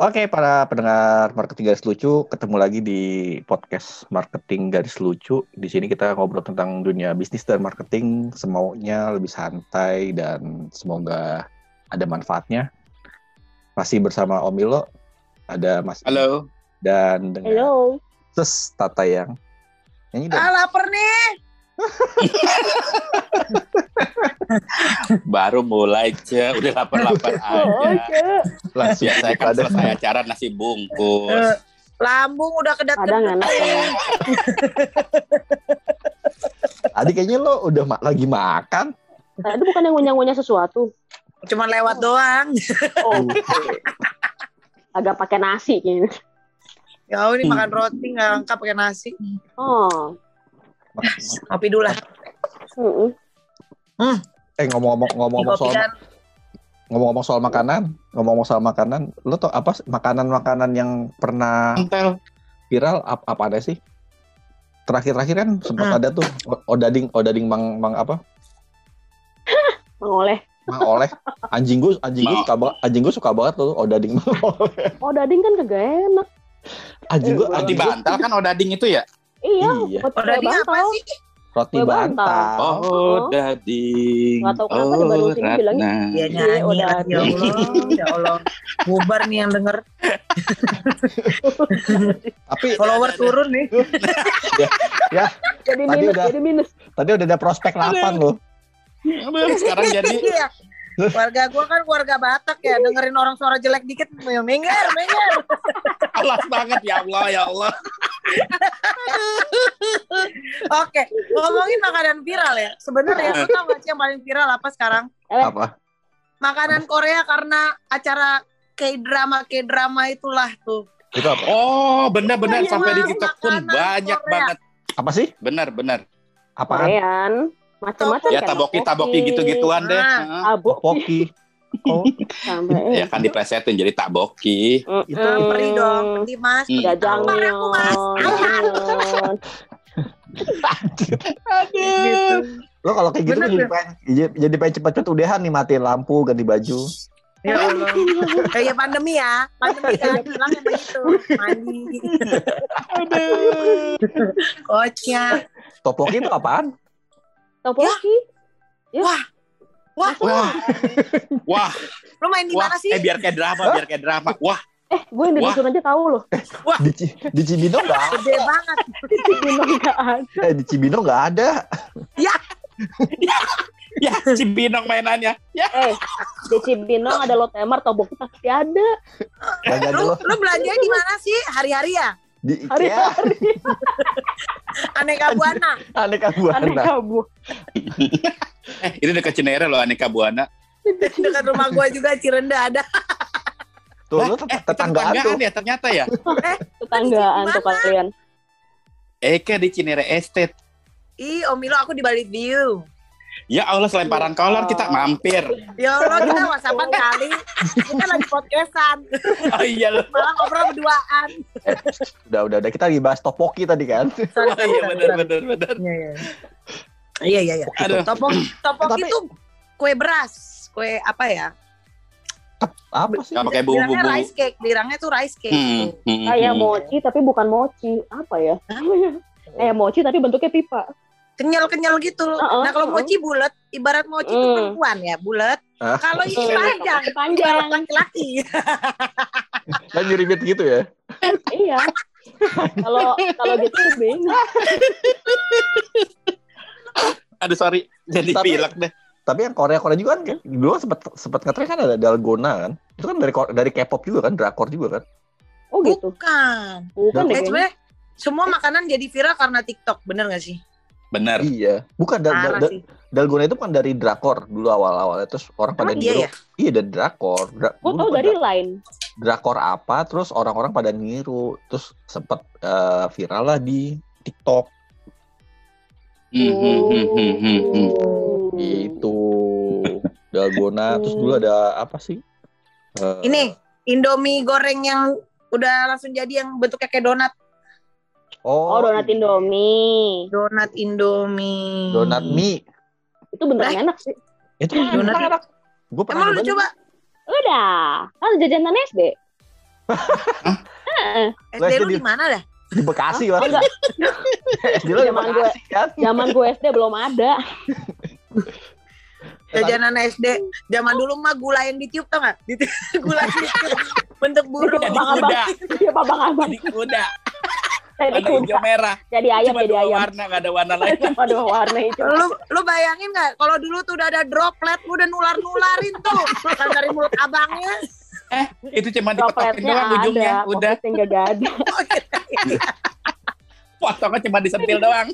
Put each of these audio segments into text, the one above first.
Oke, para pendengar marketing garis lucu, ketemu lagi di podcast marketing garis lucu. Di sini kita ngobrol tentang dunia bisnis dan marketing, semaunya lebih santai dan semoga ada manfaatnya. Masih bersama Om Ilo, ada Mas Halo. dan dengan Halo. Ses Tata yang nyanyi dong. Ah, lapar nih. Baru mulai, Ce. Udah lapar-lapar Oh, aja. Langsung Biasanya kan ada. selesai acara nasi bungkus. Eh, Lambung udah kedat Kadang enak ya. Tadi kayaknya lo udah ma- lagi makan. Tadi bukan yang ngunyah-ngunyah sesuatu. Cuman lewat doang. Oh, agak pakai nasi kayaknya. Ya ini makan roti nggak lengkap pakai nasi. Oh. Kopi dulu lah. Mm-mm. Eh ngomong-ngomong ngomong-ngomong soal ngomong-ngomong soal makanan, ngomong-ngomong soal makanan, lo tau apa sih makanan-makanan yang pernah Entel. viral apa, apa ada sih? Terakhir-terakhir kan sempat Hmm. ada tuh odading odading mang mang apa? Mengoleh. Mang oleh. Anjing gue anjing gue Mang- suka banget anjing gue suka banget tuh odading mang oleh. Oh, daging kan kagak enak. Anjing gue gua- bantal kan odading itu ya? Iya. Iya. Oh, kue daging apa sih? roti bantal. Oh, Oh. odading. Nggak tahu kenapa dia baru sini bilangnya. Dia Iya, nyanyi udah. ya Allah. Ya Allah. Bubar nih yang denger. Tapi Follower turun nih. Jadi Tadi minus, udah. jadi minus. tadi udah ada prospek lapang loh. Aduh, Sekarang jadi Keluarga gua kan keluarga Batak ya, dengerin orang suara jelek dikit, minggir, minggir. alas banget ya Allah ya Allah. Oke, ngomongin makanan viral ya. Sebenarnya lu tau gak sih yang paling viral apa sekarang? Apa? Makanan Korea karena acara K-drama K-drama itulah tuh. Itu apa? Oh, benar-benar Iya, sampai di TikTok pun banyak Korea. banget. Apa sih? Benar-benar. Apaan? Korean. Macam-macam Ya kan. taboki-taboki gitu-gituan deh. Ah. Poki. Oh, sampai. Ya kan diplesetin jadi taboki. itu Eh, perih dong, perih mas. Hmm. Jajangmyeon. Lapar aku, Mas. Gitu. lo kalau kayak gitu Bener, kan jadi pengen jadi, jadi pengen cepet-cepet udahan nih matiin lampu ganti baju Ya Allah. Kayak pandemi ya, pandemi kan bilang yang begitu. Mandi. Kocnya. topoki itu apaan Topoki. Wah, Wah, wah, lu main di wah. mana sih? Eh biar kayak drama, biar kayak drama. Wah, Eh, gue yang di Wah. dusun aja tahu loh. di, Ci- di Cibino nggak ada Gede banget. Cibinong nggak ada. eh, di Cibino nggak ada ya si Binong mainannya. Ya, Eh, di Cibinong ada lotemar, toboki pasti ada. Lu, lo lu belanja di mana sih? Hari-hari ya? Di Hari Ikea Aneka Buana. aneka buana kabu. eh ini dekat Cinere loh Aneka Buana. Dekat rumah gua juga Cirenda ada. tuh Eh, tet- kita tetanggaan tuh tetanggaan ya ternyata ya. Tetanggaan tuh kalian. Eke di Cinere Estate. Ih, Om Milo aku di Bali View. Ya Allah selemparan kolor kita mampir. Ya Allah, kita whatsappan kali. Kita lagi podcastan. Oh iya loh. Malah ngobrol berduaan. udah udah udah kita lagi bahas topoki tadi kan Sorry, Oh iya benar benar benar. Iya, iya. Iya, iya, iya. Aduh. Topok, topok Tapi- itu kue beras. Kue apa ya? apa sih Gak pakai Bilangnya bumbu-bumbu. rice cake. Bilangnya tuh rice cake. Hmm, hmm, Kayak hmm. mochi tapi bukan mochi. Apa ya? Kayak mochi tapi bentuknya pipa. Kenyal-kenyal gitu. Uh-uh, nah, kalau mochi bulat, ibarat mochi itu Hmm. perempuan ya, bulat. Ah. Kalau ini Hmm. panjang, Panjang. ibarat laki-laki. kan nyuribit gitu ya iya. Kalau kalau gitu bingung. Aduh sorry, jadi Tapi- pilek deh. tapi yang Korea Korea juga kan kayak- dulu sempat sempat ngetren kan ada dalgona kan itu kan dari dari K-pop juga kan drakor juga kan Oh gitu. Bukan. Bukan Eh, deh sebenarnya semua makanan jadi viral karena TikTok, bener gak sih? Bener. iya bukan dal- dal- Parah dal- sih. dalgona itu kan dari drakor dulu awal awalnya terus orang pada Emang iya niru ya? iya dari drakor Dra- Gue tau pada- dari line. drakor apa terus orang-orang pada niru terus sempet eh, viral lah di TikTok Hmm, hmm, hmm, hmm, itu dalgona terus dulu ada apa sih Eh, Ini Indomie goreng yang udah langsung jadi yang bentuknya kayak donat. Oh, Oh, donat Indomie. Donat Indomie. donat mie Itu beneran enak sih. itu Donat- enak gue pernah Emang lu coba? Udah. Kan jajanan SD. Eh, SD lu di mana dah? Di Bekasi lah. enggak, SD lu di Zaman gue- Bekasi kan. zaman gue SD belum ada. Jajanan SD. Zaman dulu mah gula yang ditiup tau gak? Ditiup, gula yang ditiup. Bentuk burung. Jadi Abang-abang. kuda, Iya, abang-abang. jadi kuda. Jadi kuda. hijau merah. Jadi ayam, Cuma jadi dua ayam. warna, nggak ada warna lain. Cuma dua warna itu. Lu lu bayangin gak kalau dulu tuh udah ada droplet lu udah nular-nularin tuh kan dari mulut abangnya. Itu cuma dipetokin doang ujungnya. ada, Udah, pokoknya nggak ada. potongnya cuma disentil doang.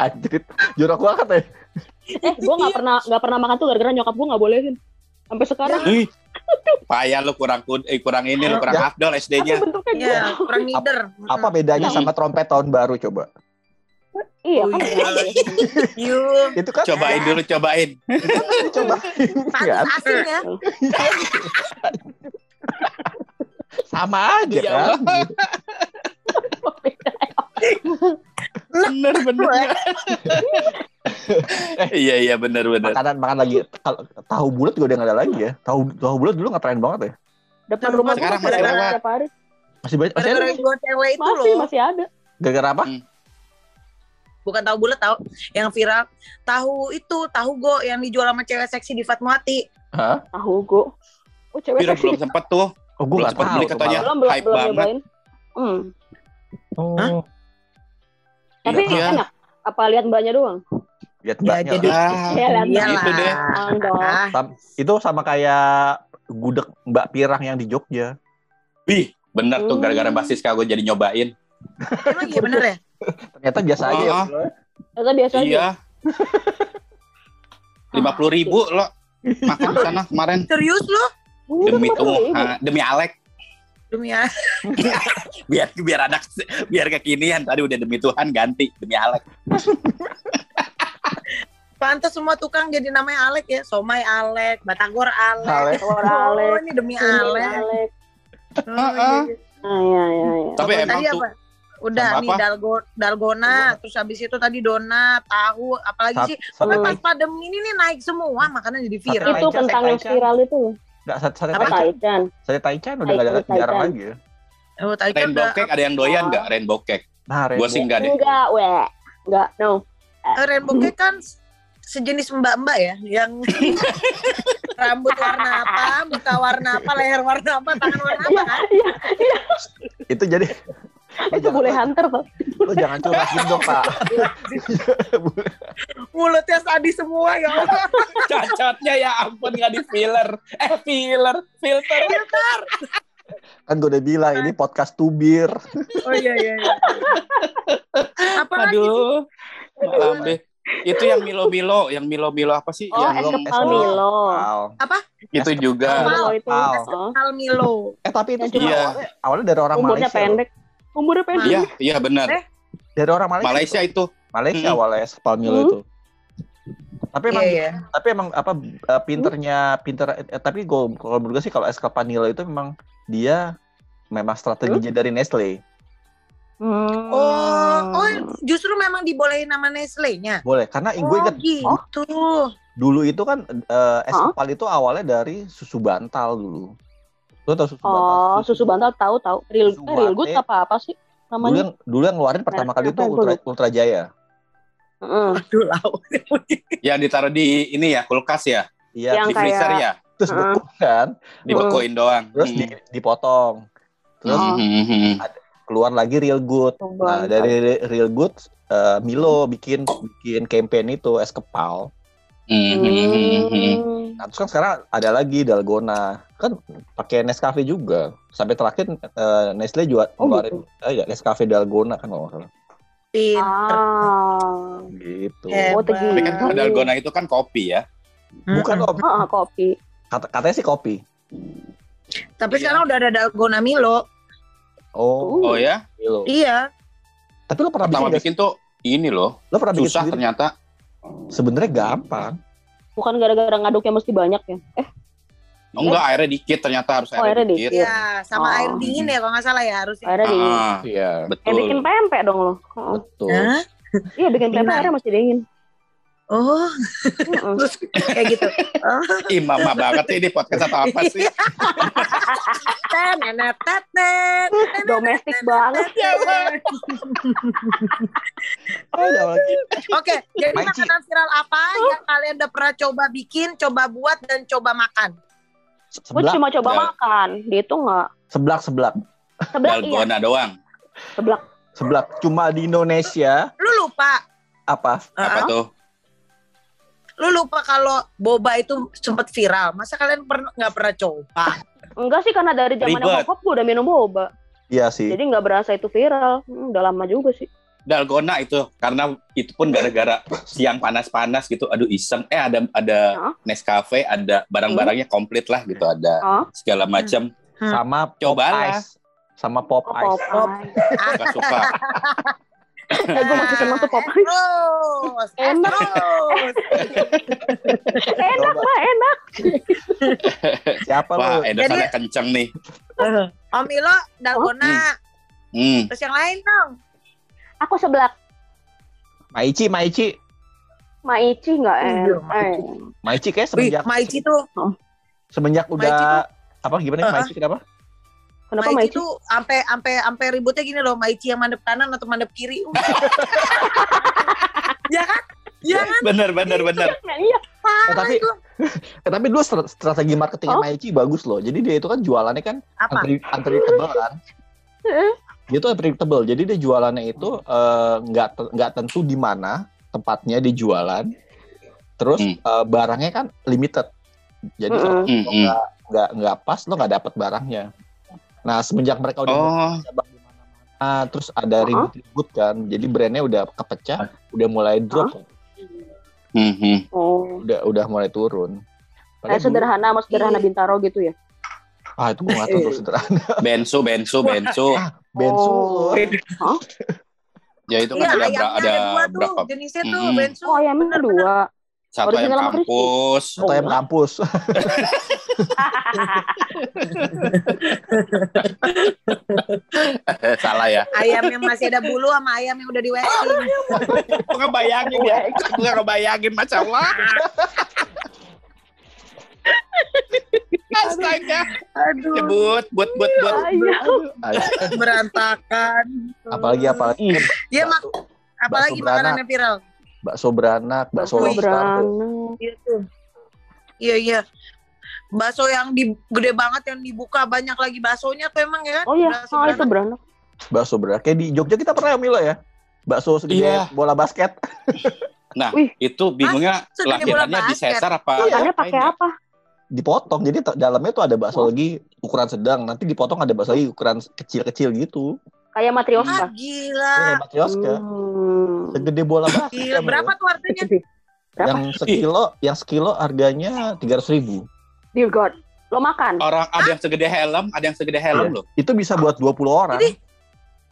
Anjir, jorok banget ya. Eh, gue nggak pernah nggak pernah makan tuh gara-gara nyokap gue nggak bolehin. Sampai sekarang. Ih, Payah lu kurang kud- eh, kurang ini lu kurang Ya. afdol SD-nya. bentuknya Iya, gitu. kurang leader. Apa bedanya sama trompet tahun baru coba? Iya Oh, kan. iya. Itu kan Cobain dulu, cobain. cobain asing ya. Sama aja Ya kan. Bener, bener. Iya, iya, bener, bener. Makanan makan lagi tahu bulat juga udah nggak ada lagi ya. Tahu tahu bulat dulu nggak tren banget ya. Depan rumah gue Sekarang masih masih ada lewat. Masih banyak masih ada. gue cewek itu Masih loh. masih ada. Gara-gara apa? Bukan tahu bulat tahu yang viral. Tahu itu, tahu go yang dijual sama cewek seksi di Fatmawati. Hah? Tahu gue. Oh cewek seksi. belum sempet tuh. Oh, gue Belum nggak sempet tahu. beli katanya. Belum belum Hype belum banget. nyobain. Hmm. Oh, Tapi Iya. enak. Apa lihat mbaknya doang? lihat Ya, mbaknya. jadi- lah. Ah, Iya, lihat Iyalah. gitu deh. Doang dong. Ah, Sam- itu sama kayak gudeg Mbak Pirang yang di Jogja. Wih, bener tuh Hmm. gara-gara basis gue jadi nyobain. emang iya bener ya? Ternyata biasa aja ya. Oh. Ternyata biasa aja. Iya. Lima puluh ribu lo makan di sana kemarin Serius lu? Murah demi tuh ah, demi Alek Demi ya. biar biar anak biar kekinian tadi udah demi Tuhan ganti demi Alek Pantes semua tukang jadi namanya Alek ya. Somai Alek, Batagor Alek. Alek. Oh, Alek. ini demi Alek. Alek. Oh, Heeh. iya. Ah, iya, iya, iya. tapi emang tadi tuh apa? Udah Sama nih apa? dalgo, dalgona, terus habis itu tadi donat, tahu, apalagi Sat- sih. Pokoknya pas pandemi ini nih naik semua makanan jadi viral. Itu kentang yang viral itu. Nggak, sate, sate Apa taichan. Sate taichan udah nggak ada jarang lagi ya. Oh, taichan rainbow cake ada yang doyan nggak rainbow cake Nah, gue sih enggak deh Enggak, weh. Enggak, no. Eh, rainbow cake kan sejenis mbak-mbak ya yang rambut warna apa, muka warna apa, leher warna apa, tangan warna apa kan? Iya, itu jadi itu boleh hunter tuh. lo jangan gitu dong pak Mulutnya sadis semua ya Allah. cacatnya ya ampun nggak di filler eh filler filter kan gue udah bilang ini podcast tubir Oh iya iya. iya. Apa aduh malam deh itu yang Milo Milo yang Milo Milo apa sih Oh, yang es kepal Milo. itu juga Milo. Milo. Wow. Oh, Al Milo. eh tapi itu juga Iya. awalnya, awalnya dari orang umurnya Malaysia pendek. Umurnya pendek. iya iya benar Eh, dari orang Malaysia Malaysia itu Malaysia Hmm. awalnya Milo Hmm. itu tapi emang Iya iya. tapi emang apa eh, pinternya pinter eh, tapi gue kalau menurut gue sih kalau es kepal Milo itu memang dia memang strateginya dari Nestle Hmm. Oh, oh justru memang dibolehin sama Nestle-nya. boleh karena gue Oh inget gitu. dulu itu kan eh, es kepal itu awalnya dari susu bantal dulu lo tau susu Oh, bantal susu bantal tahu tahu. Real Susu eh, real good apa apa sih dulu namanya? yang dulu yang ngeluarin pertama kali itu ultra ultra jaya Heeh. Aduh lau. yang ditaruh di ini ya kulkas ya iya Yang di freezer kayak- ya terus Heeh. beku kan dibekuin doang terus Hmm. di, dipotong terus Oh. Hmm. keluar lagi real good Susu nah dari Re- real good eh, Milo bikin bikin campaign itu es kepal. Hmm. Nah, terus kan sekarang ada lagi Dalgona. Kan pakai Nescafe juga. Sampai terakhir eh, Nestle juga Oh, ngeluarin eh, ya, Nescafe Dalgona kan kalau nggak salah. Pinter. Ah. Gitu. Oh, tapi kan gitu. dalgona itu kan kopi ya Bukan kopi. Heeh, kopi. Kata, katanya sih kopi. Tapi Iya. sekarang udah ada dalgona Milo. Oh, oh ya Milo. Iya. Tapi lo pernah pertama bikin, bikin tuh ini loh? Lo pernah bikin susah ternyata Sebenarnya gampang. Bukan gara-gara ngaduknya mesti banyak ya. Eh, Oh, enggak airnya dikit ternyata harus Oh, airnya airnya dikit dikit. Iya, sama Oh. air dingin ya kalau nggak salah ya harusnya. akhirnya di Ah, Iya, Kayak betul bikin pempek dong lo. Heeh. betul. Hah? Iya bikin pempek airnya masih dingin. Oh, terus kayak gitu. Oh, Ih, mama banget ini podcast atau apa sih? Domestik banget. Lagi. Oke, jadi makanan viral apa yang kalian udah pernah coba bikin, coba buat dan coba makan? Gue Seblak, cuma coba makan. Dihitung nggak? seblak, seblak, Sebelah iya. Dalgona doang. Sebelah. seblak. Cuma di Indonesia Lu lupa, apa? Apa tuh? lu lupa kalau boba itu sempat viral. Masa kalian pernah nggak pernah coba? Enggak sih karena dari zaman bokap gue udah minum boba. Iya sih. Jadi nggak berasa itu viral. Hmm, udah lama juga sih. Dalgona itu karena itu pun gara-gara siang panas-panas gitu. Aduh iseng. Eh ada ada Hah? Nescafe, ada barang-barangnya komplit lah gitu. Ada Hah? segala macam. Sama pop Cobalah. ice. Sama pop Oh, ice. Popeye. Suka-suka. Eh, gue masih seneng tuh Popeye. Enak. Enak lah, enak. Siapa Wah, lu? edakannya kenceng nih. Om Ilo, dalgona. Hmm. Terus yang lain dong. Aku sebelah Maici, Maici. Maici nggak Iya, enak. Maici. Eh, Maici kayak semenjak Maici tuh, semenjak Maici udah apa gimana Uh-uh. Maici kenapa? Kenapa Maici Maici? tuh sampai sampai sampai ributnya gini loh, Maici yang mandep kanan atau mandep kiri. ya kan? Ya kan? Bener, bener, bener. Iya. Eh, tapi itu. eh, tapi dulu stra- strategi marketingnya Oh. Maici bagus loh. Jadi dia itu kan jualannya kan Apa? unpre- unpredictable kan. Dia tuh unpredictable. Jadi dia jualannya itu eh, nggak te- nggak tentu di mana tempatnya dijualan. Terus Hmm. eh, barangnya kan limited. Jadi kalau Mm-mm. Hmm, lo hmm. nggak nggak nggak pas lo nggak dapet barangnya. Nah semenjak mereka udah Oh, cabang di mana-mana, terus ada Uh-uh. ribut-ribut kan. Jadi brandnya udah kepecah, udah mulai drop, hmm, hmm. Oh. udah udah mulai turun. Kayak sederhana, mau sederhana Iya. Bintaro gitu ya. ah itu gue nggak tahu tuh sederhana. bensu, bensu, bensu. Bensu. Oh. Ya itu kan ada, bra- ada ada dua tuh, berapa? jenisnya tuh, Mm-mm. bensu. Oh, ayamnya dua. Satu ayam kampus. Atau ayam kampus. Salah ya. Ayam yang masih ada bulu sama ayam yang udah di waxing. Aku ngebayangin ya. Nggak ngebayangin Masya Allah. Astaga. Aduh, Nyebut, buat, buat, buat. Ayam. berantakan. apalagi apalagi Hmm. Ya, mak apalagi bakso makanan beranak. yang viral. bakso beranak, bakso lobster. beranak. Iya tuh. Iya, iya. Bakso yang di, gede banget yang dibuka banyak lagi baksonya tuh emang ya kan? Oh iya, Bakso oh, itu beranak. beranak. Bakso beranak. Kayak di Jogja kita pernah ya Milo ya? Bakso segede Iya. bola basket. Nah, Wih. itu bingungnya bola lahirannya basket. disesar apa? Apain pakai ya? apa? Dipotong. Jadi dalamnya tuh ada bakso Oh. lagi ukuran sedang. Nanti dipotong ada bakso lagi ukuran kecil-kecil gitu. Kayak matrioska. Ah, gila. Kayak matrioska. Hmm. Segede bola basket. Gila, Milo. berapa tuh harganya? Berapa? Yang sekilo, yang sekilo harganya tiga ribu. Dear God. Lo makan? Orang ada yang segede helm, ada yang segede helm loh. Itu bisa buat 20 orang. Jadi-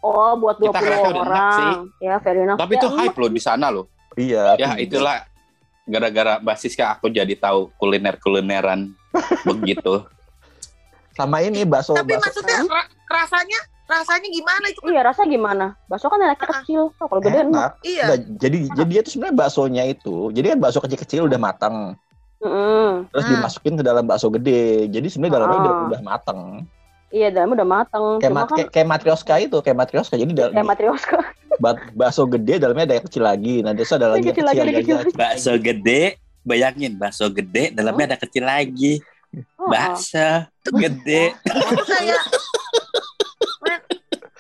Oh, buat Kita 20 ngerasa udah enak orang. sih. Ya, fair enough. Tapi Ya, itu hype loh di sana loh. Iya. Ya tinggi. itulah gara-gara basisnya aku jadi tahu kuliner-kulineran begitu. Sama ini bakso Tapi bakso maksudnya ra- rasanya rasanya gimana itu? Iya, rasa gimana? Bakso kan enaknya Ah. kecil. Oh, kalau gede enak. enak. Iya. Nggak, jadi jadi dia tuh sebenarnya baksonya itu, jadi kan bakso kecil-kecil udah matang, Mm-mm. terus Hmm. dimasukin ke dalam bakso gede. Jadi sebenarnya dalamnya udah, Ah. udah matang. Iya, dalamnya udah mateng. Kayak, mat, kan kayak, kayak matrioska itu, kayak matrioska. Jadi dal- kayak matrioska. Ba- bakso gede dalamnya ada yang kecil lagi. Nah, terus ada lagi yang Kecil lagi, ada kecil lagi. Bakso gede, bayangin bakso gede dalamnya ada kecil lagi. Oh, Bakso tuh gede. Itu kayak Eh,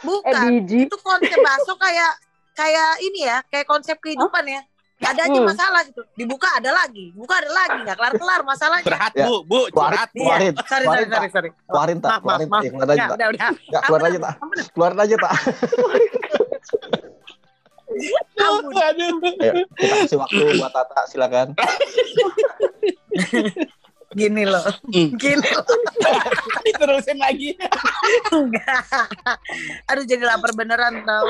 bukan. biji. Itu konsep bakso kayak kayak ini ya, kayak konsep kehidupan ya. Gak ada aja Hmm. masalah gitu. Dibuka ada lagi, buka ada lagi, nggak kelar-kelar masalahnya. Curhat Ya. bu, bu, curhat bu. Keluarin, Sorry, sorry, keluarin, sorry, sorry. keluarin tak, Maaf, maaf, keluarin, maaf. eh, keluarin aja Ya, tak. udah, udah. Keluarin aja tak. Keluarin aja tak. Ampun. Ayo, kita kasih waktu buat Tata, silakan. Gini loh, Hmm. gini loh. Diterusin lagi. Enggak. Aduh jadi lapar beneran tau.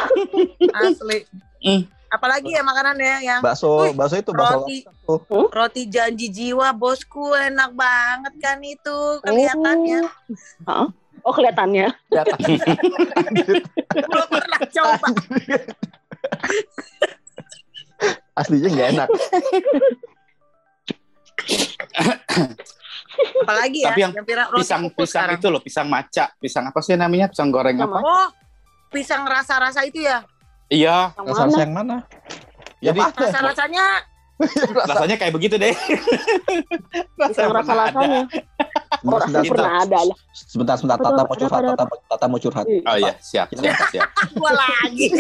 Asli. Hmm. Apalagi ya makanannya yang Bakso, Wih, bakso itu bakso roti tuh. roti janji jiwa bosku enak banget kan itu kelihatannya. Oh. Oh, kelihatannya. Belum pernah coba. Aslinya nggak enak. Apalagi ya? Tapi yang roti Pisang pisang sekarang. itu loh, pisang maca. Pisang apa sih namanya? Pisang goreng Sama. apa? Oh, pisang rasa-rasa itu ya? Iya, Yang Rasa mana? yang mana? Jadi Yang mana? Rasa-rasanya Rasa rasanya kayak begitu deh. Rasa rasa rasanya. Oh, sebentar, pernah ada lah. sebentar, sebentar, Tata mau curhat, Tata, Tata mau curhat. Oh iya, siap, siap, siap. gua lagi.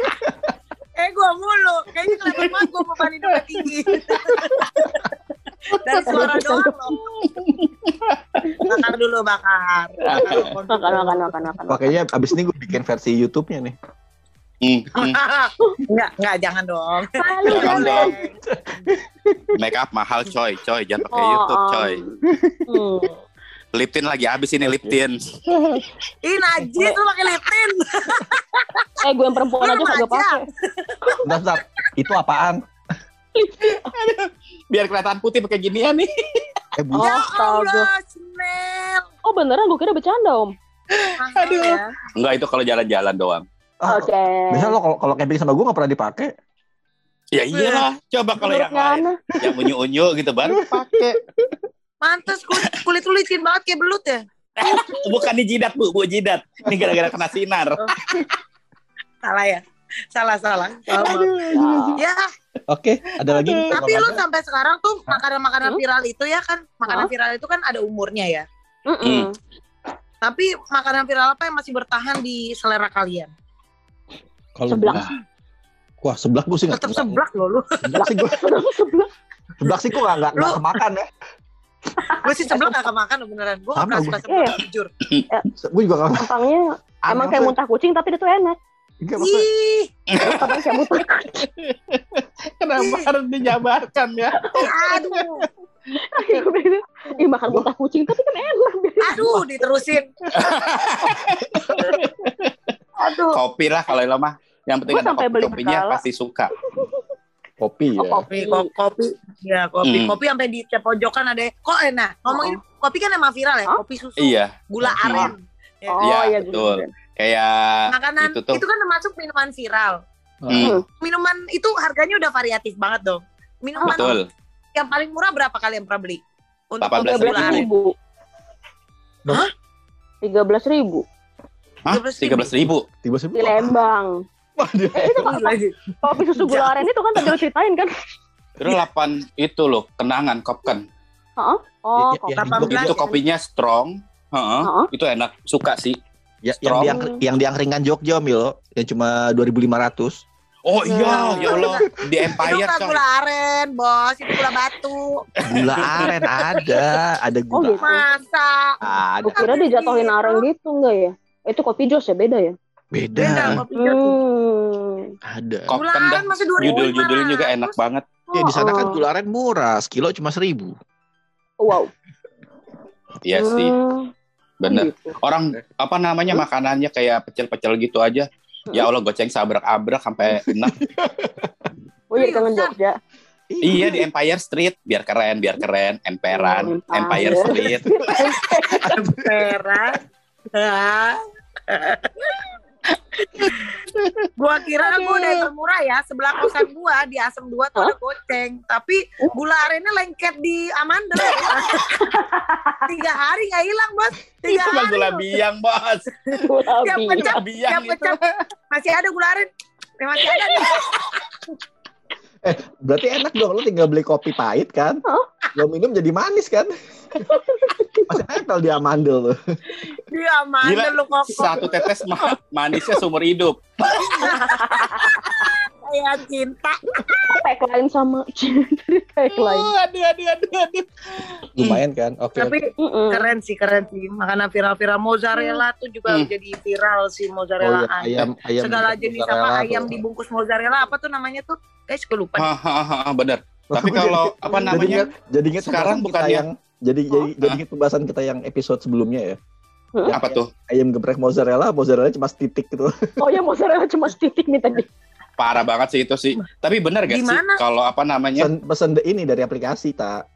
eh gua mulu. Kayaknya kelihatan banget gua beban hidupnya tinggi. Dari suara doang loh. Bakar dulu, bakar. Makan, makan, makan, makan. Makanya abis ini gue bikin versi YouTube-nya nih. Hmm, hmm. Enggak, enggak, jangan dong. Malu, Jangan dong. Make up mahal coy, coy. Jangan pakai Oh, YouTube um, coy. hmm. Liptin lagi habis ini Liptin. Ih, najis lu pakai liptin. Eh, gue yang perempuan aja kagak pakai. Bentar, bentar. Itu apaan? Biar kelihatan putih pakai ginian nih. Eh, bu, Oh, Ya astaga. Allah. Oh, beneran? Gue kira bercanda, Om. Aduh. ya. Enggak itu kalau jalan-jalan doang. Ah, Oke. Biasanya lo kalau kalau camping sama gue nggak pernah dipakai. Ya iyalah, coba kalau yang lain, yang unyu-unyu gitu baru pakai. Mantas kulit, kulit lu licin banget kayak belut ya. Bukan di jidat bu, bu jidat. Ini gara-gara kena sinar. Salah ya. Salah, salah. Salah, maaf. Ya, Oke, ada lagi? tapi lu sampai sekarang tuh makanan-makanan Hmm? viral itu ya kan, makanan Hah? viral itu kan ada umurnya ya. Mm-mm. Tapi makanan viral apa yang masih bertahan di selera kalian? Kalau Seblak. gua- Wah, seblak gue sih nggak. Tetap seblak loh lu. Seblak sih gue. Seblak. Seblak sih gue nggak nggak nggak Lu- kemakan ya. Gue sih seblak gak kemakan beneran. Gue gak pernah gua. suka seblak, jujur. Gue juga nggak. Tampangnya emang kayak muntah kucing, tapi dia tuh enak. Enggak maksudnya. Ih, Tampangnya kayak muntah kucing. Kenapa harus dijabarkan ya? aduh, Ih, makan muntah kucing, tapi kan enak. aduh, diterusin. aduh, Kopi lah kalau lo mah. Yang penting Gua ada kopi beli kopinya berkala. pasti suka. Kopi Oh, ya. kopi. kopi, ko- kopi, ya kopi, Hmm. kopi sampai di tiap pojokan ada. Kok enak? Ngomongin kopi kan emang viral ya, kopi susu, Iya, gula Hmm. aren. Ya. Oh, Iya, iya, betul. gitu. kayak Makanan itu itu, kan termasuk minuman viral. Hmm, Minuman itu harganya udah variatif banget dong. Minuman betul. yang paling murah berapa kalian pernah beli? Untuk 18 kopi gula Tiga aren. ribu. Hah? Tiga belas ribu Hah? 13.000. Tiga belas ribu. Di Lembang. Waduh. Eh, itu kan Gila, sih. kopi susu gula aren itu kan tadi lo ceritain kan? Terus 8 itu loh, kenangan kopken. Oh, Ya, ya, ya, Itu kopinya strong. Heeh, Heeh. itu enak, suka sih. Ya, yang yang di angkringan Jogja Milo yang cuma 2.500. Oh iya, Nah. ya Allah, di Itu Empire coy. gula aren, bos. Itu gula batu. Gula aren ada, ada Oh, gula. gitu. Masa? Ada. Kira dijatuhin aren gitu enggak ya? Itu kopi jos ya beda ya? Beda Beda. jatuh. Hmm. Ada. Kop- Gula Kopken dah. aren masih 2500. Judul-judulnya juga enak banget. Ya di sana kan Oh. gula aren murah, sekilo cuma 1000. Wow. Iya sih, Hmm, bener. gitu. Orang apa namanya Hmm? makanannya kayak pecel-pecel gitu aja. Ya Allah goceng sabrak-abrak sampai enak. Oh iya kangen Jogja. iya di Empire Street biar keren, biar keren. Emperan, Hmm, Empire ah, Street. Perak. Gua kira gua udah termurah ya sebelah kosan gua di Asem 2 tuh ada goceng. Tapi gula arennya lengket di amandel. Tiga hari nggak hilang bos. Tiga Itu hari gula biang, Bos. Gula Tiap bi. pecah, Gula biang. Tiap pecah masih ada gula aren. Ya, masih ada nih Berarti enak dong, lu tinggal beli kopi pahit kan? Oh. Lo minum jadi manis kan? Masih nempel di amandel tuh. di amandel lu kok Satu tetes ma- manisnya seumur hidup. kayak cinta Tagline sama tagline. Oh, aduh, aduh, aduh, aduh. Lumayan kan? Oke. tapi Mm-mm. keren sih keren sih makanan viral-viral mozzarella tuh juga Hmm. jadi viral sih Oh, mozzarella iya, ayam ayam segala jenis apa ayam tuh. dibungkus mozzarella apa tuh namanya tuh guys gue lupa Hahaha, bener. Tapi kalau apa Jadi namanya? ingat, jadi ingat Sekarang bukannya- yang jadi jadi Oh. jadi ingat pembahasan kita yang episode sebelumnya ya. Hmm? Apa tuh? Ayam geprek mozzarella, mozzarella cuma titik gitu. Oh ya mozzarella cuma titik nih tadi. Parah banget sih itu sih. Tapi bener gak sih Gimana? kalau apa namanya? Pesen, pesen de- ini dari aplikasi, tak.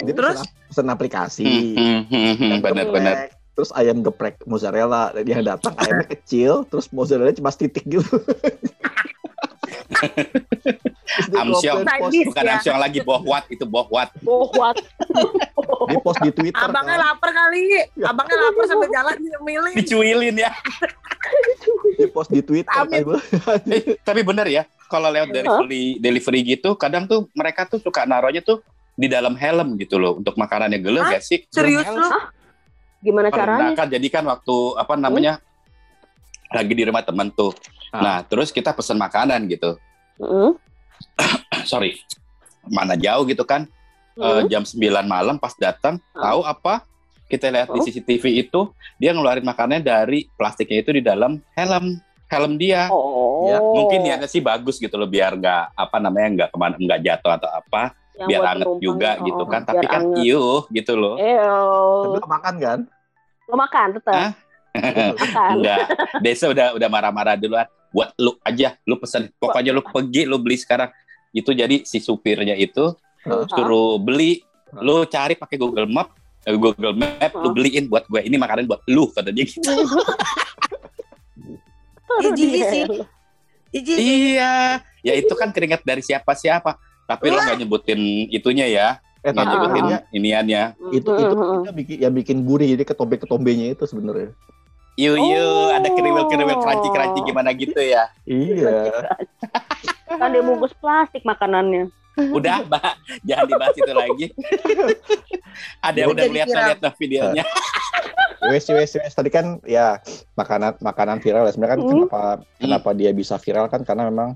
Dia Terus? pesen, pesen aplikasi. Hmm, hmm, hmm, hmm. Terus ayam geprek mozzarella, yang datang ayamnya kecil, terus mozzarella cuma titik gitu. Amsyong. Bukan ya. Amsyong lagi, bohwat itu bohwat. Oh, what? dia post di Twitter Abangnya kan. lapar kali. Abangnya lapar sampai jalan milih. Dicuilin ya. Dia post di Twitter kan. Eh, tapi bener ya, kalau lewat delivery delivery gitu, kadang tuh mereka tuh suka naruhnya tuh di dalam helm gitu loh untuk makanannya gelo Hah? gak sih? Serius lu? Gimana caranya? kan jadi kan waktu apa namanya lagi di rumah temen tuh. Ah. Nah terus kita pesen makanan gitu. Heeh. Sorry, mana jauh gitu kan? Eh, jam 9 malam pas datang, Ah. tahu apa? Kita lihat di. CCTV itu dia ngeluarin makanannya dari plastiknya itu di dalam helm helm dia. Oh. Ya, Mungkin niatnya sih bagus gitu loh biar nggak apa namanya nggak ke mana nggak jatuh atau apa Yang biar anget penumpang. juga Oh, gitu kan biar tapi kan anget. iuh gitu loh Tapi lo makan kan? Lo makan tetap. Hah? Makan. enggak Desa udah udah marah-marah duluan buat lu aja lu pesen. Pokoknya lu pergi lu beli sekarang. Itu jadi si supirnya itu Hah? suruh beli. Lu cari pakai Google Map eh, Google Map lu Hah? beliin buat gue. Ini makanan buat lu kata dia gitu. Iji sih. Iji. iya. Ya itu kan keringat dari siapa-siapa. Tapi lo nggak nyebutin itunya ya. Eh, nggak tapi nyebutin ya, iniannya. Itu itu itu bikin yang bikin gurih jadi ketombe ketombenya itu sebenarnya. Yu yu Oh. ada kriwil-kriwil crunchy-crunchy gimana gitu ya. Iya. kan dia bungkus plastik makanannya. Udah, Mbak, jangan dibahas itu lagi. ada yang udah Jadi lihat nah videonya. Wes wes wes tadi kan ya makanan makanan viral ya. sebenarnya kan Hmm. kenapa kenapa dia bisa viral kan karena memang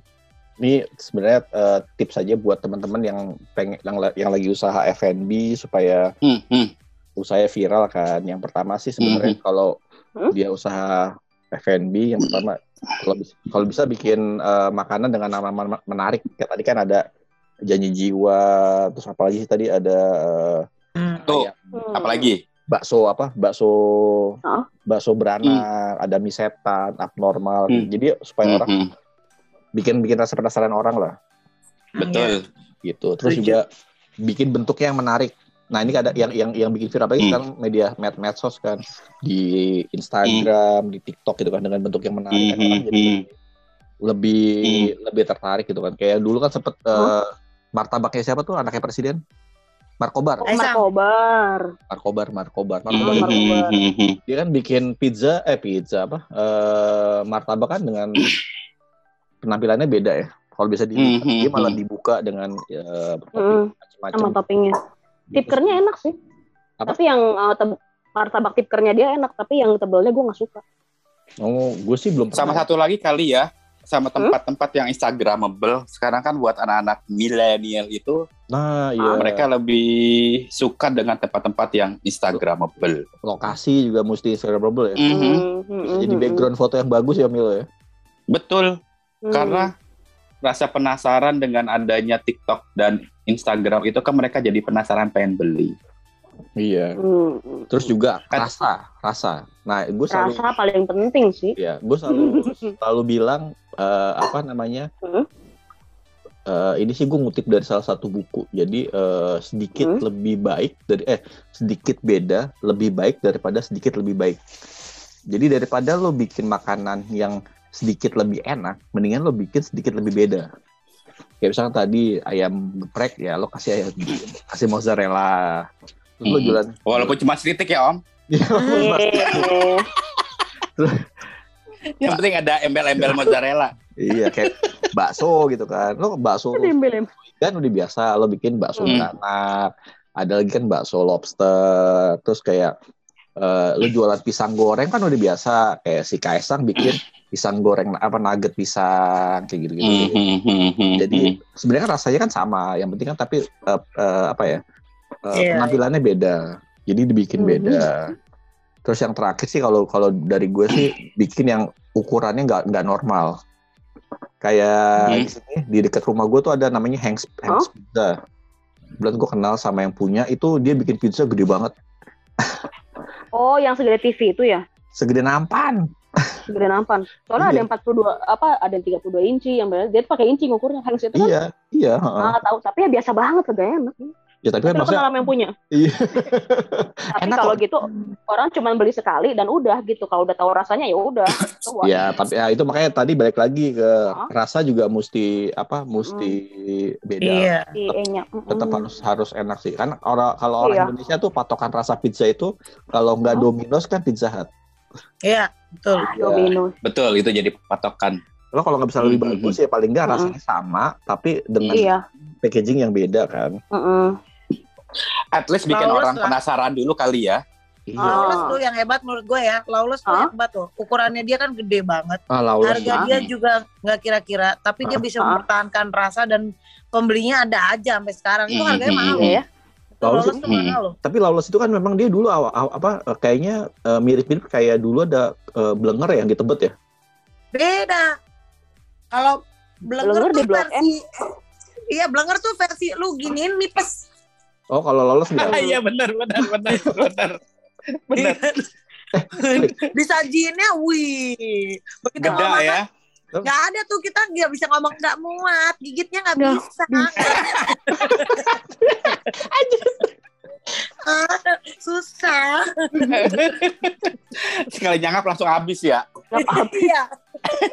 ini sebenarnya eh, tips saja buat teman-teman yang pengen yang, yang lagi usaha F&B supaya Hmm, hmm. usahanya viral kan. Yang pertama sih sebenarnya kalau Hmm? dia usaha F&B yang pertama kalau bis- kalau bisa bikin eh, makanan dengan nama menarik. Kayak tadi kan ada janji jiwa, terus apalagi sih tadi ada eh, Tuh, kayak Hmm. apalagi? bakso apa? Bakso Hah? bakso beranak, ada mie setan, abnormal. Hmm. Jadi supaya Hmm, orang hmm. bikin bikin rasa penasaran orang lah Betul. gitu. Terus Setuju. juga bikin bentuknya yang menarik. Nah ini ada yang yang yang bikin viral lagi Hmm. sekarang media med medsos kan di Instagram, di TikTok gitu kan dengan bentuk yang menarik kan Hmm, orang jadi hmm. lebih lebih tertarik gitu kan. Kayak dulu kan sempet eh, Hah? martabaknya siapa tuh anaknya presiden? Markobar, Oh. Markobar. Markobar, Markobar, Hmm, Markobar. Markobar. hmm, hmm, hmm. Dia kan bikin pizza, eh pizza apa? Eh martabak kan dengan penampilannya beda ya. Kalau bisa dibuka, Hmm, hmm, dia malah hmm. dibuka dengan ya, Hmm, macam-macam. sama toppingnya. Tipkernya enak sih. Apa? Tapi yang uh, teb- martabak tipkernya dia enak, tapi yang tebelnya gue nggak suka. Oh, gue sih belum Sama pernah. satu lagi kali ya, sama tempat-tempat yang instagramable. Sekarang kan buat anak-anak milenial itu Nah, iya. mereka lebih suka dengan tempat-tempat yang instagramable. lokasi juga mesti Instagramable ya. Mhm. Hmm, hmm, Bisa hmm, jadi hmm, background foto yang bagus ya Milo ya. Betul, hmm. karena rasa penasaran dengan adanya TikTok dan Instagram itu kan mereka jadi penasaran pengen beli. Iya. Hmm. Terus juga Kan- rasa, rasa. Nah, gue selalu rasa paling penting sih. ya, gue selalu selalu bilang eh, apa namanya? Hmm? Eh, ini sih gue ngutip dari salah satu buku. Jadi eh, sedikit Hmm? lebih baik dari eh sedikit beda lebih baik daripada sedikit lebih baik. Jadi daripada lo bikin makanan yang sedikit lebih enak, mendingan lo bikin sedikit lebih beda. Kayak misalnya tadi ayam geprek ya lo kasih ayam kasih mozzarella. Terus lo Mhm. jualan Walaupun cuma sedikit ya Om, yang penting ada embel-embel mozzarella. iya kayak bakso gitu kan. Lo bakso Embel-embel. kan udah biasa lo bikin bakso Hmm. beranak ada lagi kan bakso lobster terus kayak eh, lo jualan pisang goreng kan udah biasa kayak si Kaisang bikin pisang goreng apa nugget pisang kayak gitu gitu jadi sebenarnya kan rasanya kan sama yang penting kan tapi eh, eh, apa ya eh, Iya. penampilannya beda. Jadi dibikin beda. Terus yang terakhir sih kalau kalau dari gue sih bikin yang ukurannya nggak nggak normal. Kayak Mhm. di sini di dekat rumah gue tuh ada namanya Hanks Hanks Pizza. Bulan gue kenal sama yang punya itu dia bikin pizza gede banget. Oh, yang segede TV itu ya? segede nampan Segede nampan. Soalnya Iya. ada yang 42 apa ada yang 32 inci yang benar dia tuh pakai inci ngukurnya Hanks itu kan. iya iya heeh. Ah, tahu, tapi ya biasa banget harganya enak. Ya tapi kan Itu maksudnya yang punya. iya. Tapi Enak kalau kok. gitu orang cuma beli sekali dan udah gitu. Kalau udah tahu rasanya ya udah. Tuh, wah. Ya, tapi ya itu makanya tadi balik lagi ke Hah? rasa juga mesti apa? Mesti beda. Iya. E-nya. Mm-mm. Tetap harus harus enak sih. Kan orang kalau orang Iya. Indonesia tuh patokan rasa pizza itu kalau nggak Hah? Domino's kan Pizza Hut. Iya, betul. Ah, Domino's. Betul, itu jadi patokan. Lo kalau nggak bisa lebih Mhm. bagus ya paling nggak Mm-mm. rasanya sama tapi dengan Iya. packaging yang beda kan. Mm-mm. At least bikin Lawless orang lah. penasaran dulu kali ya. Iya. Lawless tuh yang hebat menurut gue ya. Lawless tuh Hah? hebat tuh. Ukurannya dia kan gede banget. Ah. Harga dia juga nggak kira-kira, tapi dia bisa Ah. mempertahankan rasa dan pembelinya ada aja sampai sekarang. Itu Mhm. harganya mahal. Iya ya. Lawless Mhm. mahal loh. Tapi lawless itu kan memang dia dulu awal, awal- apa eh, kayaknya eh, mirip-mirip kayak dulu ada eh, blenger ya yang di Tebet ya. Beda. Kalau Blenger Blenger di tuh Blok versi Iya, Blenger tuh versi lu giniin nipes. Oh, kalau lawless enggak. Iya benar benar benar benar. Benar. Disajiinnya wih. Begitu Geda ya. Nggak ada tuh kita nggak bisa ngomong nggak muat, gigitnya nggak Nggak bisa. Ah, Susah. Sekali nyangap langsung habis ya. Apa Iya.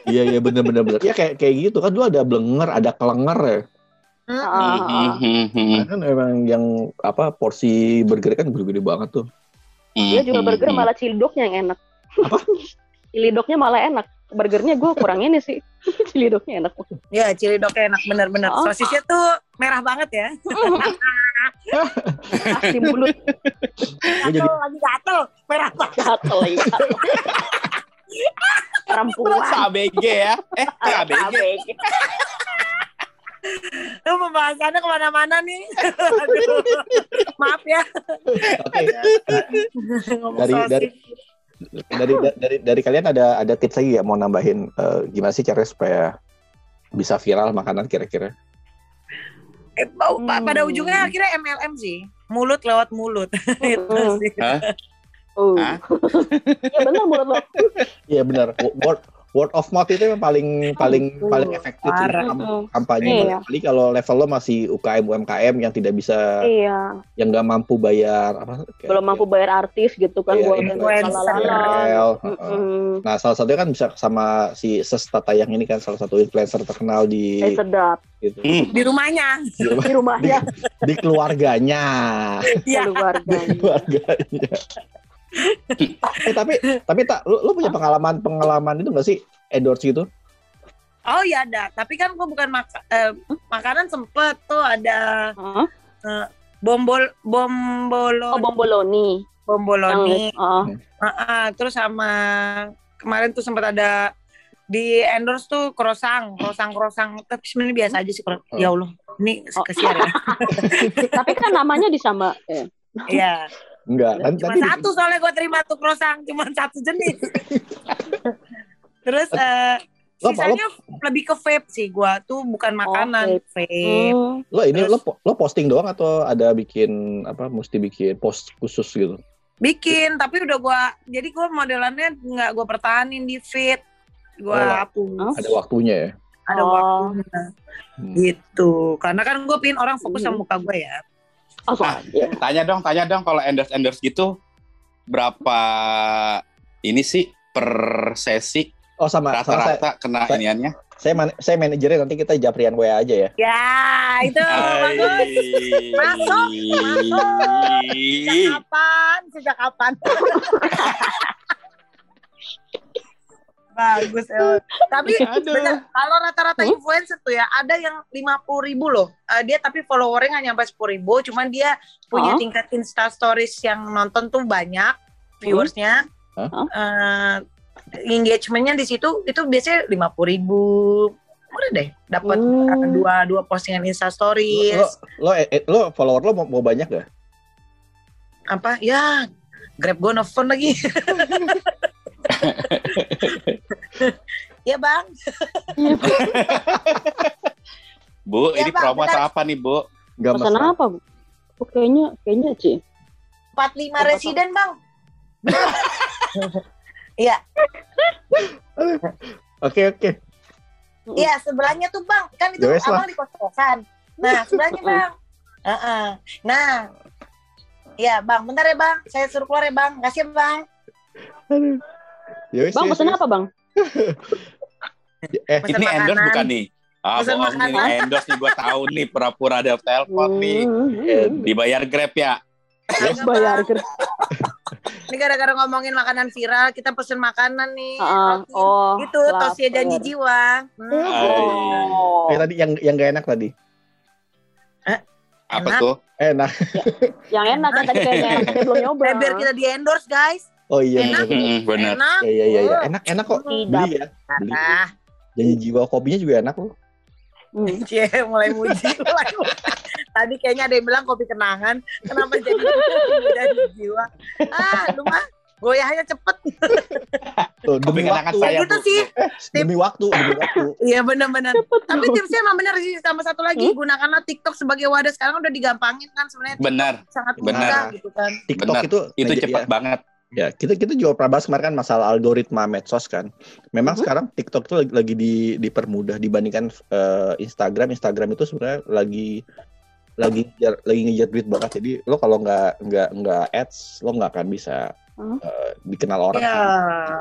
Iya iya bener bener bener. Iya kayak kayak gitu kan dulu ada blenger, ada kelenger ya. Ah, ah. Nah, kan memang yang apa porsi burger kan gede-gede banget tuh. Dia juga burger malah cilidoknya yang enak. Apa? cilidoknya malah enak. Burgernya gue kurang ini sih. cilidoknya enak. Ya, cilidoknya enak bener-bener. Oh. Sosisnya tuh merah banget ya. Pasti mulut jadi Gatel lagi gatel, merah banget. gatel lagi. gatel. Perempuan. ABG ya. Eh, ABG. ABG. Tuh pembahasannya ke mana-mana nih. Aduh. Maaf ya. oke Ngomong Dari- dari- dari dari dari kalian ada ada tips lagi ya mau nambahin eh, gimana sih caranya supaya bisa viral makanan kira-kira? Eh, Hmm. pada ujungnya akhirnya MLM sih. Mulut lewat mulut. Itu Hmm. sih. Uh. Hah? ya benar menurut lo. Iya benar. Word word of mouth itu yang paling paling Betul. paling efektif untuk Parah. Mm-mm. kampanye. Iya. Apalagi kalau level lo masih UKM UMKM yang tidak bisa Iya. yang nggak mampu bayar apa kayak- Belum mampu bayar artis gitu kan Iya, buat influencer. Nah, salah satunya kan bisa sama si Ses Tatayang ini kan salah satu influencer terkenal di Eh, sedap gitu. Hmm. Di rumahnya. di, di rumahnya di keluarganya. Iya. keluarga. keluarganya. Eh tapi tapi tak lu, lu punya pengalaman pengalaman itu nggak sih endorse gitu? Oh iya ada. Tapi kan gua bukan maka- eh, makanan sempet tuh ada Hah? bombol bombolo Oh bomboloni. bomboloni. Oh. Ah, ah, terus sama kemarin tuh sempat ada di endorse tuh krosang, krosang, krosang. Tapi sebenarnya biasa aja sih. kro- Ya Allah, ini Oh. kesian ya. Tapi kan namanya disama. Eh. Iya. Enggak, kan Cuma nanti satu soalnya gue terima tuh krosang, cuma satu jenis. Terus eh, Lo- sisanya lebih ke vape sih gue tuh bukan makanan, vape. Hmm. lo ini Terus- lo lo posting doang atau ada bikin apa mesti bikin post khusus gitu? Bikin, tapi udah gue, jadi gue modelannya nggak gue pertahanin di feed, gue Oh. hapus. Ada waktunya ya. Ada Oh. waktunya. Hmm. Gitu. Karena kan gue pingin orang fokus sama Hmm. muka gue ya. Oh, Ah. ya. Tanya dong, tanya dong kalau endorse endorse gitu berapa ini sih per sesi Oh sama, sama saya, rata-rata kena saya- iniannya? saya, man, saya manajernya nanti kita japrian WA aja ya. Ya, itu bagus. Masuk, Sejak kapan? Sejak kapan? Bagus ya. Tapi bener, kalau rata-rata influencer tuh ya ada yang 50 ribu loh. Eh, dia tapi followernya nggak nyampe 10 ribu, cuman dia punya Oh. tingkat insta stories yang nonton tuh banyak viewersnya. Hah? Eh, engagementnya di situ itu biasanya 50 ribu. Udah deh, dapat Hmm. eh, dua dua postingan insta stories. lo, lo, eh, lo follower lo mau, mau banyak gak? apa ya grab gue nelfon lagi ya bang Bu, Ya, ini Bang, promo bentar. atau apa nih, Bu? Gak Pesan masalah. apa? Bu? Oh, kayaknya kayaknya Ci. 45 Apa, residen bang Iya, Oke oke. iya sebelahnya tuh bang, kan itu wes lah. abang di kos kosan. Nah sebelahnya bang, Heeh. Nah, ya bang, bentar ya bang, saya suruh keluar ya bang, kasih ya bang. Ya wis, Bang wis, pesen wis. apa bang? Eh, Ini endorse makanan. bukan nih? Ah, Pesan bohong nih. makanan. Endorse nih gue tahu nih. Pura-pura ada telepon nih. eh, Dibayar Grab ya? Kagak, Bayar ger. Ini gara-gara ngomongin makanan viral, kita pesen makanan nih. Roti. oh. Itu tosia janji jiwa. Hmm. Oh. eh, tadi yang yang gak enak tadi. Apa Enak. tuh? Enak. Yang enak kan tadi kayaknya belum nyoba. Eh, biar kita di endorse guys. Oh iya. Enak. bener. Bener. Enak. Iya iya iya, iya. Enak enak kok. Tidak. Beli ya. Beli. Nah, Janji jiwa kopinya juga enak loh. Hmm. cie, mulai muji. mulai muji. Tadi kayaknya ada yang bilang kopi kenangan. Kenapa jadi janji jiwa? Ah, lu mah goyahnya cepet. Tuh, Kopi demi kenangan waktu. saya, gitu Bu. sih. Demi waktu, demi waktu. Iya benar-benar. Tapi tipsnya emang benar sih. Sama satu lagi, Hmm? gunakanlah TikTok sebagai wadah. Sekarang udah digampangin kan sebenarnya. Benar. Sangat Benar. mudah gitu kan. TikTok Benar. itu Itu media- cepat banget. Ya, kita kita juga pernah bahas kemarin kan masalah algoritma medsos kan. Memang Mhm. sekarang TikTok itu lagi, lagi di, dipermudah dibandingkan eh, Instagram. Instagram itu sebenarnya lagi lagi ngejar, lagi ngejar duit banget. Jadi lo kalau nggak nggak nggak ads, lo nggak akan bisa Hmm. eh, dikenal orang Iya.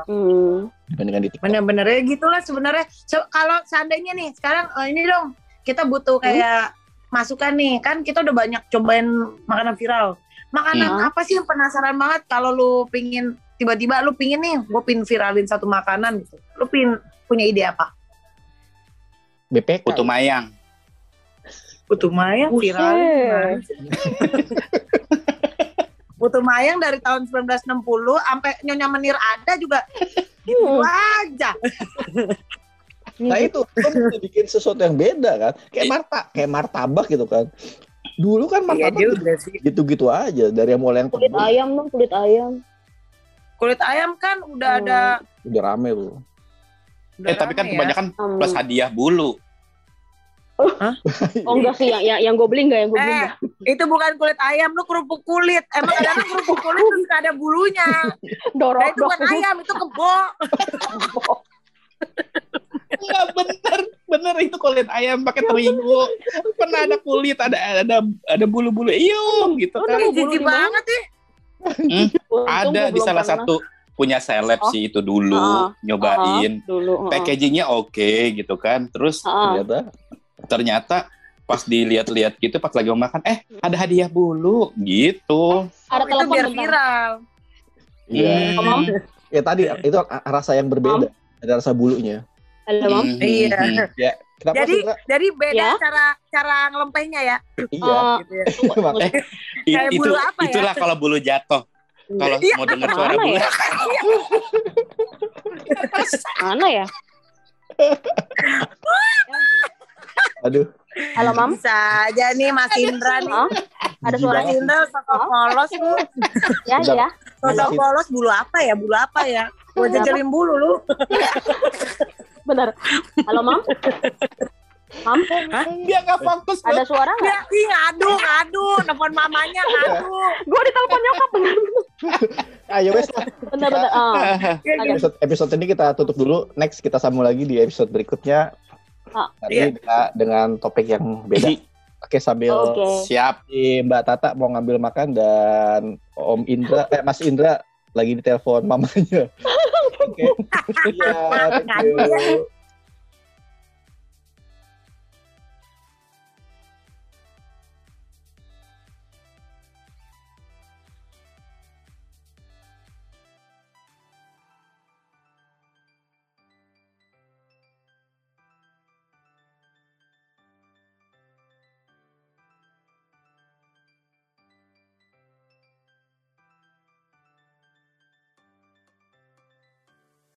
Hmm. dibandingkan di TikTok. Bener-bener ya gitulah sebenarnya. So, kalau seandainya nih sekarang eh, ini dong kita butuh kayak masukan nih kan kita udah banyak cobain makanan viral. Makanan Hmm. apa sih yang penasaran banget kalau lu pingin tiba-tiba lu pingin nih gue pingin viralin satu makanan gitu. Lu pingin punya ide apa? BPK. Putu mayang. Putu mayang Buset. viralin. Putu mayang dari tahun 1960 sampai Nyonya Menir ada juga gitu Hmm. aja. Nah itu mesti bikin sesuatu yang beda kan. Kayak marta, kayak martabak gitu kan. Dulu kan Iya martabak juga sih. gitu-gitu aja dari yang mulai yang Kulit tebal, ayam dong, kulit ayam. Kulit ayam kan udah Hmm. ada udah rame tuh. udah Eh tapi kan ya. kebanyakan Hmm. plus hadiah bulu. Oh enggak sih, yang yang, yang gue beli enggak yang gue beli. Eh, enggak. itu bukan kulit ayam, lu kerupuk kulit. Emang kadang kerupuk kulit tuh suka ada bulunya. Nah, Dorok itu bukan ayam, itu kebo. Enggak bener, bener itu kulit ayam pakai terigu. Pernah ada kulit, ada ada ada bulu-bulu iung gitu Oh, kan. ada bulu jijik banget ya. Untung Ada di salah pernah. satu punya seleb Oh. sih itu dulu Ah, nyobain. dulu. heeh. Packagingnya oke gitu kan. Terus Heeh. Ternyata ternyata pas dilihat-lihat gitu pas lagi mau makan eh ada hadiah bulu gitu. Ada itu telepon biar bentar. viral. Iya. Hmm. Mam. Ya tadi itu rasa yang berbeda. Ada rasa bulunya. Halo, Mam. Hmm, Iya. hmm. Kenapa Jadi sih, jadi beda Ya. cara cara ngelempehnya ya. Iya. Eh, Gitu ya. Kayak itu bulu apa ya? itulah kalau bulu jatuh. Kalau Iya. mau dengar suara Mana bulu. ya? Mana ya? Aduh. Halo, Mam. Bisa aja nih Mas Indra nih. Hah? Ada suara. Indra sosok polos lu. Ya, ya. Sosok polos bulu apa ya? Bulu apa ya? Gua jajalin bulu lu. Benar. Halo, Mam. Mam, Dia nggak fokus. Ada suara nggak? Ya, ih ngadu, ngadu, nelfon mamanya ngadu. Gue ditelepon nyokap bener. Ayo wes lah. Bener, bener. Ah, Ya, Ada. Episode, episode ini kita tutup dulu. Next kita sambung lagi di episode berikutnya. Ah, Nanti iya. dengan, dengan topik yang beda. Oke sambil Oke. Siap. si Mbak Tata mau ngambil makan dan Om Indra, eh Mas Indra lagi ditelepon mamanya. Oke. Iya, thank you.